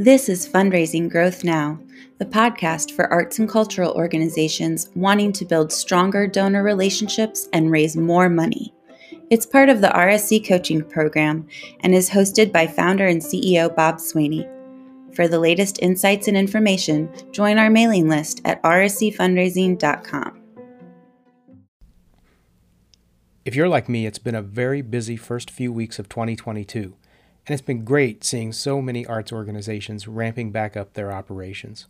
This is Fundraising Growth Now, the podcast for arts and cultural organizations wanting to build stronger donor relationships and raise more money. It's part of the RSC coaching program and is hosted by founder and CEO Bob Swaney. For the latest insights and information, join our mailing list at rscfundraising.com. If you're like me, it's been a very busy first few weeks of 2022, and it's been great seeing so many arts organizations ramping back up their operations.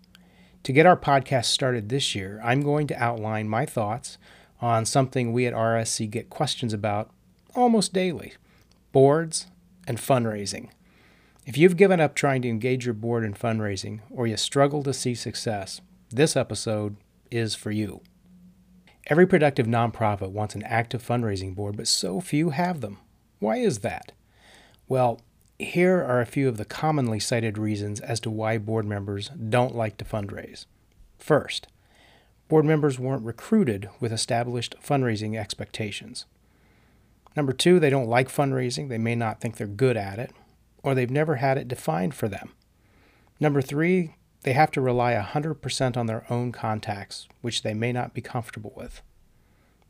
To get our podcast started this year, I'm going to outline my thoughts on something we at RSC get questions about almost daily boards and fundraising. If you've given up trying to engage your board in fundraising or you struggle to see success, this episode is for you. Every productive nonprofit wants an active fundraising board, but so few have them. Why is that? Well, here are a few of the commonly cited reasons as to why board members don't like to fundraise. First, board members weren't recruited with established fundraising expectations. Number two, they don't like fundraising. They may not think they're good at it, or they've never had it defined for them. Number three, they have to rely 100% on their own contacts, which they may not be comfortable with.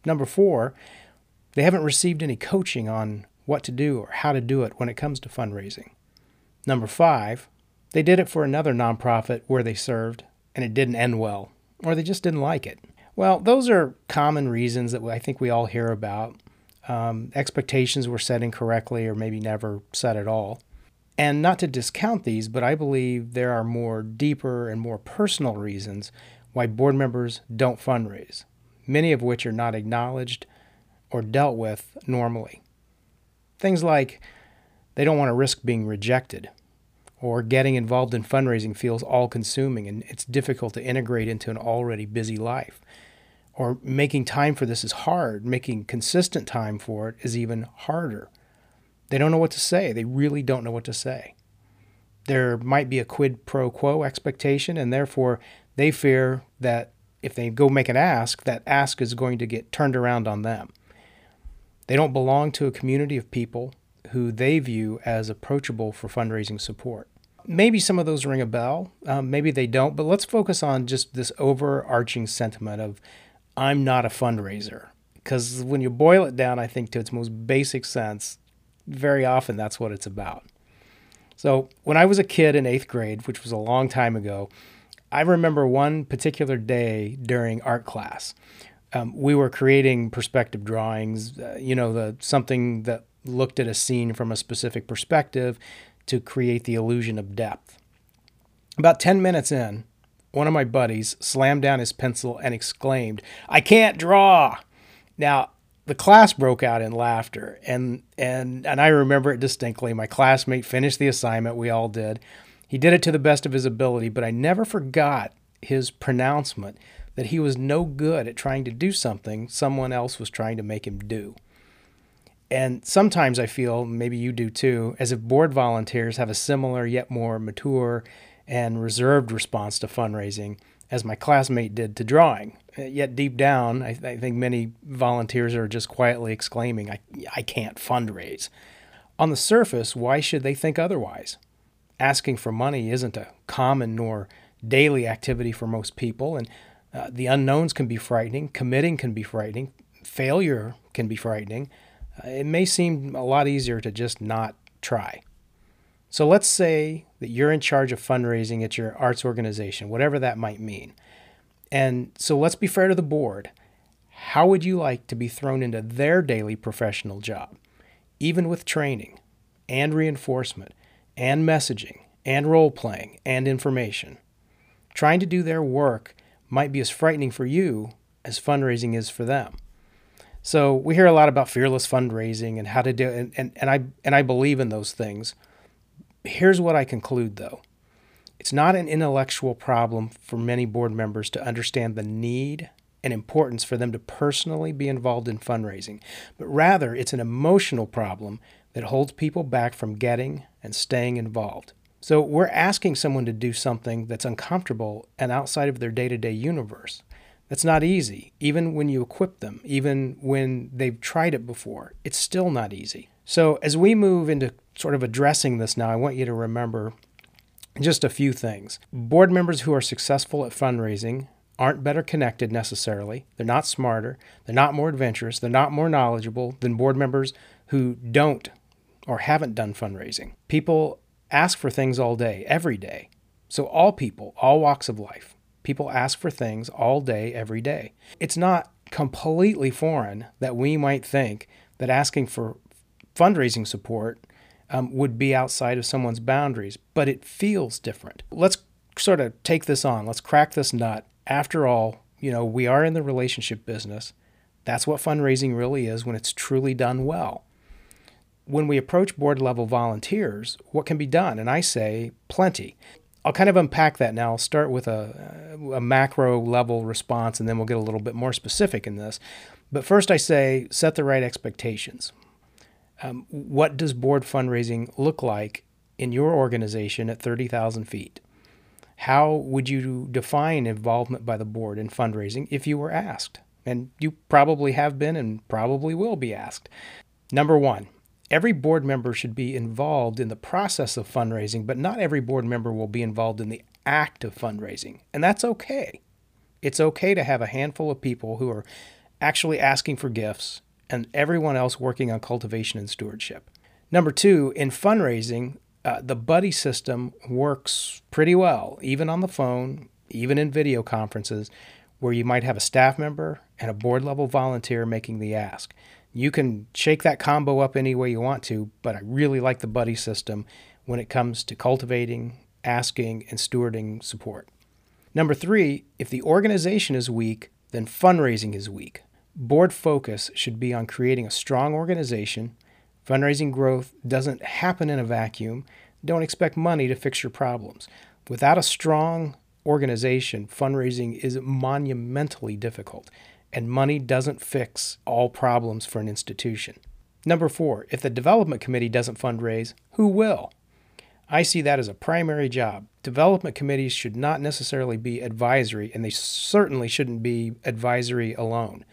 Number four, they haven't received any coaching on what to do or how to do it when it comes to fundraising. Number five, they did it for another nonprofit where they served and it didn't end well, or they just didn't like it. Well, those are common reasons that I think we all hear about um, expectations were set incorrectly or maybe never set at all. And not to discount these, but I believe there are more deeper and more personal reasons why board members don't fundraise, many of which are not acknowledged or dealt with normally. Things like they don't want to risk being rejected, or getting involved in fundraising feels all consuming and it's difficult to integrate into an already busy life or making time for this is hard. Making consistent time for it is even harder. They don't know what to say. They really don't know what to say. There might be a quid pro quo expectation, and therefore they fear that if they go make an ask, that ask is going to get turned around on them. They don't belong to a community of people who they view as approachable for fundraising support. Maybe some of those ring a bell, um, maybe they don't, but let's focus on just this overarching sentiment of I'm not a fundraiser. Because when you boil it down, I think to its most basic sense, very often that's what it's about. So when I was a kid in eighth grade, which was a long time ago, I remember one particular day during art class. Um, we were creating perspective drawings, uh, you know, the something that looked at a scene from a specific perspective to create the illusion of depth. About 10 minutes in, one of my buddies slammed down his pencil and exclaimed, I can't draw. Now, the class broke out in laughter, and, and, and I remember it distinctly. My classmate finished the assignment, we all did. He did it to the best of his ability, but I never forgot his pronouncement that he was no good at trying to do something someone else was trying to make him do. And sometimes I feel, maybe you do too, as if board volunteers have a similar yet more mature and reserved response to fundraising as my classmate did to drawing. Yet deep down, I, th- I, think many volunteers are just quietly exclaiming, I, I can't fundraise. On the surface, why should they think otherwise? Asking for money isn't a common nor daily activity for most people, and uh, the unknowns can be frightening, committing can be frightening, failure can be frightening. Uh, it may seem a lot easier to just not try. So let's say that you're in charge of fundraising at your arts organization, whatever that might mean. And so let's be fair to the board. How would you like to be thrown into their daily professional job, even with training and reinforcement and messaging and role playing and information? Trying to do their work might be as frightening for you as fundraising is for them. So we hear a lot about fearless fundraising and how to do it, and, and, and I and I believe in those things. Here's what I conclude though it's not an intellectual problem for many board members to understand the need and importance for them to personally be involved in fundraising, but rather it's an emotional problem that holds people back from getting and staying involved. So we're asking someone to do something that's uncomfortable and outside of their day to day universe. That's not easy. Even when you equip them, even when they've tried it before, it's still not easy. So, as we move into sort of addressing this now, I want you to remember just a few things. Board members who are successful at fundraising aren't better connected necessarily. They're not smarter. They're not more adventurous. They're not more knowledgeable than board members who don't or haven't done fundraising. People ask for things all day, every day. So, all people, all walks of life, people ask for things all day, every day. It's not completely foreign that we might think that asking for fundraising support um, would be outside of someone's boundaries, but it feels different. Let's sort of take this on. Let's crack this nut. After all, you know, we are in the relationship business. That's what fundraising really is when it's truly done well. When we approach board level volunteers, what can be done? And I say plenty. I'll kind of unpack that now. I'll start with a, a macro level response and then we'll get a little bit more specific in this. But first, I say set the right expectations um, what does board fundraising look like in your organization at 30,000 feet? How would you define involvement by the board in fundraising if you were asked? And you probably have been and probably will be asked. Number one, every board member should be involved in the process of fundraising, but not every board member will be involved in the act of fundraising. And that's okay. It's okay to have a handful of people who are actually asking for gifts and everyone else working on cultivation and stewardship. Number two, in fundraising, uh, the buddy system works pretty well, even on the phone, even in video conferences, where you might have a staff member and a board level volunteer making the ask. You can shake that combo up any way you want to, but I really like the buddy system when it comes to cultivating, asking, and stewarding support. Number three, if the organization is weak, then fundraising is weak. Board focus should be on creating a strong organization. Fundraising growth doesn't happen in a vacuum. Don't expect money to fix your problems. Without a strong organization, fundraising is monumentally difficult, and money doesn't fix all problems for an institution. Number four, if the development committee doesn't fundraise, who will? I see that as a primary job. Development committees should not necessarily be advisory, and they certainly shouldn't be advisory alone.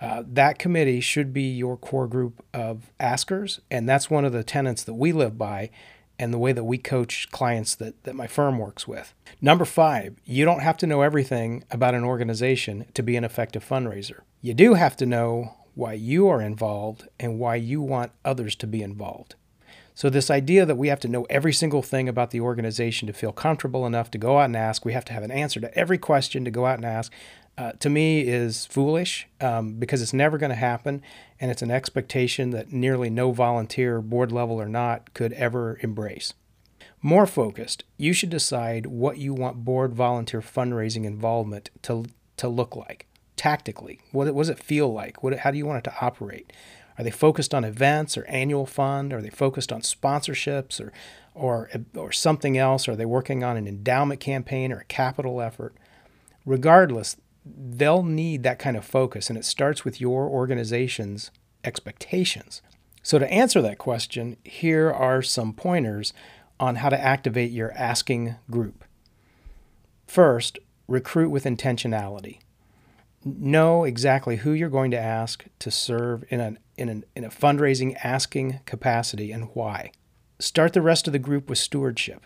Uh, that committee should be your core group of askers, and that's one of the tenets that we live by and the way that we coach clients that, that my firm works with. Number five, you don't have to know everything about an organization to be an effective fundraiser. You do have to know why you are involved and why you want others to be involved. So, this idea that we have to know every single thing about the organization to feel comfortable enough to go out and ask, we have to have an answer to every question to go out and ask, uh, to me is foolish um, because it's never going to happen and it's an expectation that nearly no volunteer, board level or not, could ever embrace. More focused, you should decide what you want board volunteer fundraising involvement to, to look like tactically. What, what does it feel like? What, how do you want it to operate? Are they focused on events or annual fund? Are they focused on sponsorships or, or, or something else? Are they working on an endowment campaign or a capital effort? Regardless, they'll need that kind of focus, and it starts with your organization's expectations. So, to answer that question, here are some pointers on how to activate your asking group. First, recruit with intentionality. Know exactly who you're going to ask to serve in, an, in, an, in a fundraising asking capacity and why. Start the rest of the group with stewardship.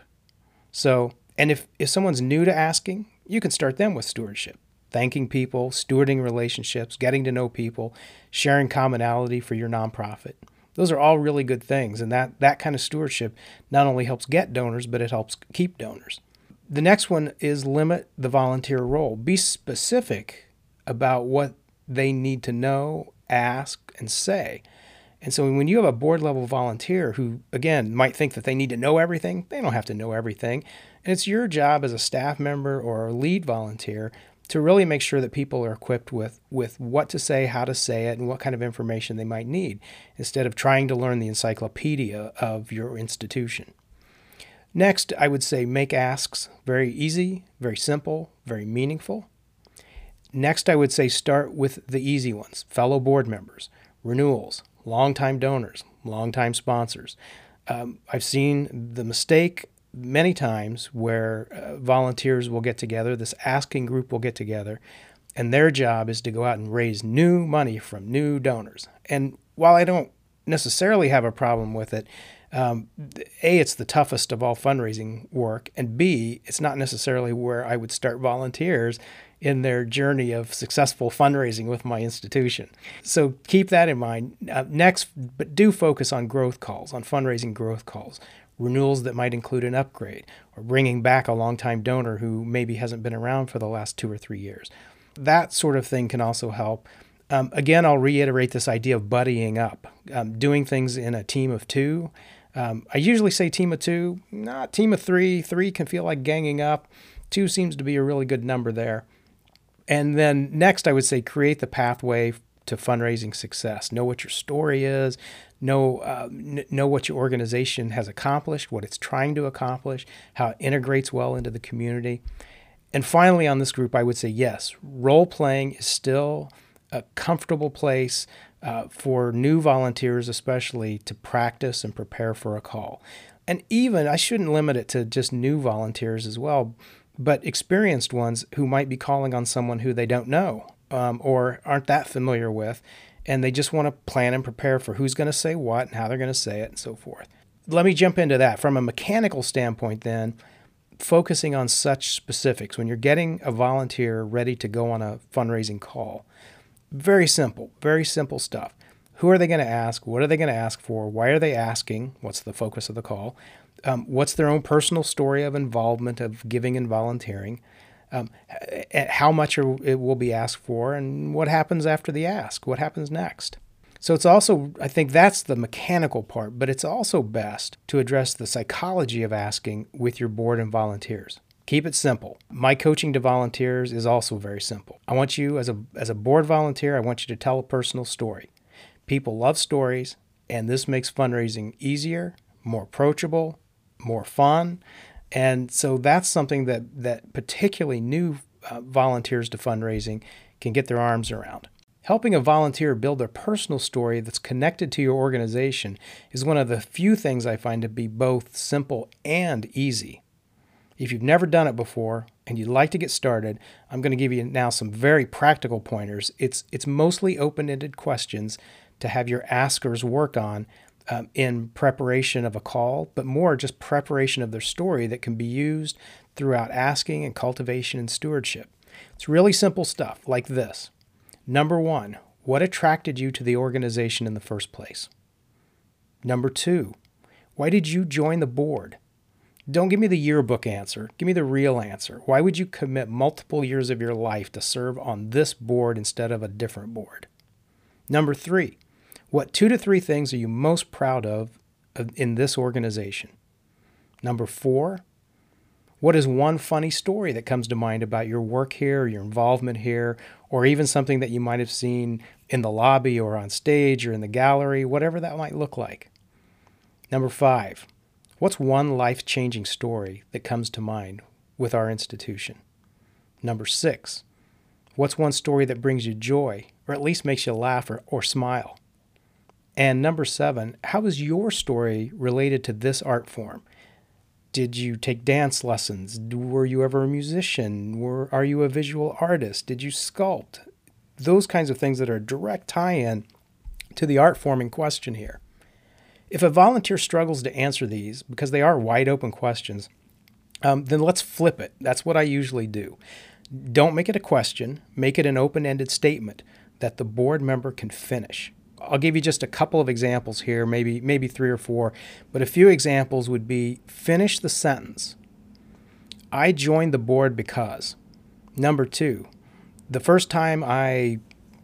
So, and if, if someone's new to asking, you can start them with stewardship thanking people, stewarding relationships, getting to know people, sharing commonality for your nonprofit. Those are all really good things. And that, that kind of stewardship not only helps get donors, but it helps keep donors. The next one is limit the volunteer role. Be specific about what they need to know, ask, and say. And so when you have a board level volunteer who, again, might think that they need to know everything, they don't have to know everything. And it's your job as a staff member or a lead volunteer to really make sure that people are equipped with, with what to say, how to say it, and what kind of information they might need, instead of trying to learn the encyclopedia of your institution. Next, I would say make asks very easy, very simple, very meaningful. Next, I would say start with the easy ones fellow board members, renewals, longtime donors, longtime sponsors. Um, I've seen the mistake many times where uh, volunteers will get together, this asking group will get together, And their job is to go out and raise new money from new donors. And while I don't necessarily have a problem with it, um, A, it's the toughest of all fundraising work, and B, it's not necessarily where I would start volunteers in their journey of successful fundraising with my institution. So keep that in mind. Uh, next, but do focus on growth calls, on fundraising growth calls, renewals that might include an upgrade, or bringing back a longtime donor who maybe hasn't been around for the last two or three years. That sort of thing can also help. Um, again, I'll reiterate this idea of buddying up, um, doing things in a team of two um, I usually say team of two, not team of three. Three can feel like ganging up. Two seems to be a really good number there. And then next, I would say create the pathway to fundraising success. Know what your story is. Know uh, n- know what your organization has accomplished, what it's trying to accomplish, how it integrates well into the community. And finally, on this group, I would say yes, role playing is still a comfortable place uh, for new volunteers, especially to practice and prepare for a call. And even, I shouldn't limit it to just new volunteers as well, but experienced ones who might be calling on someone who they don't know um, or aren't that familiar with, and they just want to plan and prepare for who's going to say what and how they're going to say it and so forth. Let me jump into that. From a mechanical standpoint, then, focusing on such specifics, when you're getting a volunteer ready to go on a fundraising call, very simple, very simple stuff. Who are they going to ask? What are they going to ask for? Why are they asking? What's the focus of the call? Um, what's their own personal story of involvement, of giving and volunteering? Um, how much it will be asked for, and what happens after the ask? What happens next? So it's also, I think that's the mechanical part, but it's also best to address the psychology of asking with your board and volunteers. Keep it simple. My coaching to volunteers is also very simple. I want you, as a, as a board volunteer, I want you to tell a personal story. People love stories, and this makes fundraising easier, more approachable, more fun. And so that's something that, that particularly new uh, volunteers to fundraising can get their arms around. Helping a volunteer build their personal story that's connected to your organization is one of the few things I find to be both simple and easy. If you've never done it before and you'd like to get started, I'm going to give you now some very practical pointers. It's it's mostly open-ended questions to have your askers work on um, in preparation of a call, but more just preparation of their story that can be used throughout asking and cultivation and stewardship. It's really simple stuff like this. Number one, what attracted you to the organization in the first place? Number two, why did you join the board? Don't give me the yearbook answer. Give me the real answer. Why would you commit multiple years of your life to serve on this board instead of a different board? Number three, what two to three things are you most proud of in this organization? Number four, what is one funny story that comes to mind about your work here, your involvement here, or even something that you might have seen in the lobby or on stage or in the gallery, whatever that might look like? Number five, What's one life changing story that comes to mind with our institution? Number six, what's one story that brings you joy or at least makes you laugh or, or smile? And number seven, how is your story related to this art form? Did you take dance lessons? Were you ever a musician? Were, are you a visual artist? Did you sculpt? Those kinds of things that are direct tie in to the art form in question here. If a volunteer struggles to answer these, because they are wide open questions, um, then let's flip it. That's what I usually do. Don't make it a question, make it an open ended statement that the board member can finish. I'll give you just a couple of examples here, maybe maybe three or four, but a few examples would be finish the sentence. I joined the board because. Number 2. The first time I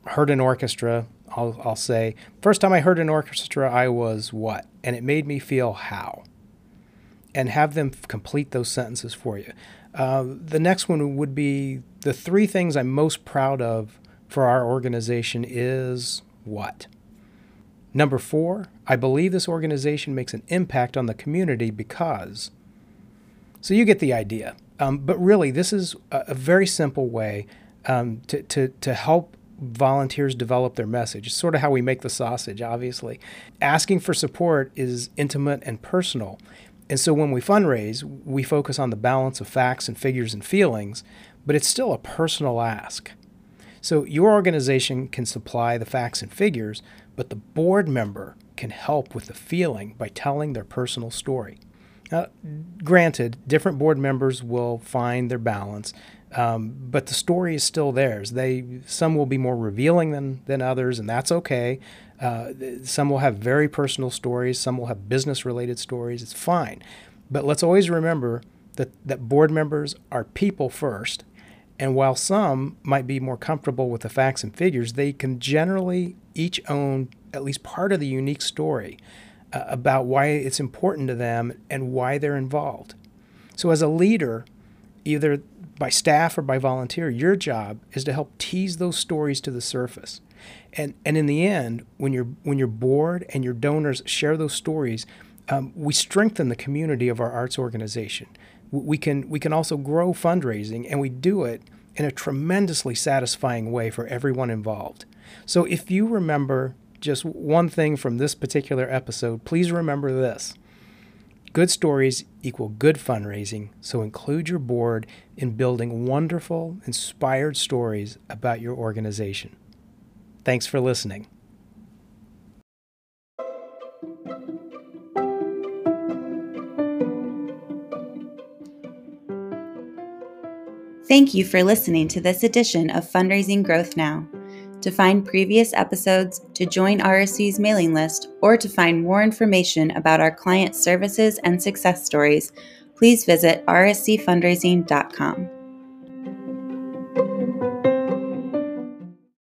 heard an orchestra I'll, I'll say, first time I heard an orchestra, I was what? And it made me feel how. And have them complete those sentences for you. Uh, the next one would be the three things I'm most proud of for our organization is what? Number four, I believe this organization makes an impact on the community because. So you get the idea. Um, but really, this is a, a very simple way um, to, to, to help volunteers develop their message. It's sort of how we make the sausage, obviously. Asking for support is intimate and personal. And so when we fundraise, we focus on the balance of facts and figures and feelings, but it's still a personal ask. So your organization can supply the facts and figures, but the board member can help with the feeling by telling their personal story. Uh, granted, different board members will find their balance, um, but the story is still theirs. They some will be more revealing than than others, and that's okay. Uh, some will have very personal stories. Some will have business related stories. It's fine, but let's always remember that that board members are people first. And while some might be more comfortable with the facts and figures, they can generally each own at least part of the unique story uh, about why it's important to them and why they're involved. So, as a leader, either by staff or by volunteer, your job is to help tease those stories to the surface. And, and in the end, when, your when your board and your donors share those stories, um, we strengthen the community of our arts organization. We can, we can also grow fundraising, and we do it in a tremendously satisfying way for everyone involved. So if you remember just one thing from this particular episode, please remember this. Good stories equal good fundraising, so include your board in building wonderful, inspired stories about your organization. Thanks for listening. Thank you for listening to this edition of Fundraising Growth Now. To find previous episodes, to join RSC's mailing list, or to find more information about our client services and success stories, please visit rscfundraising.com.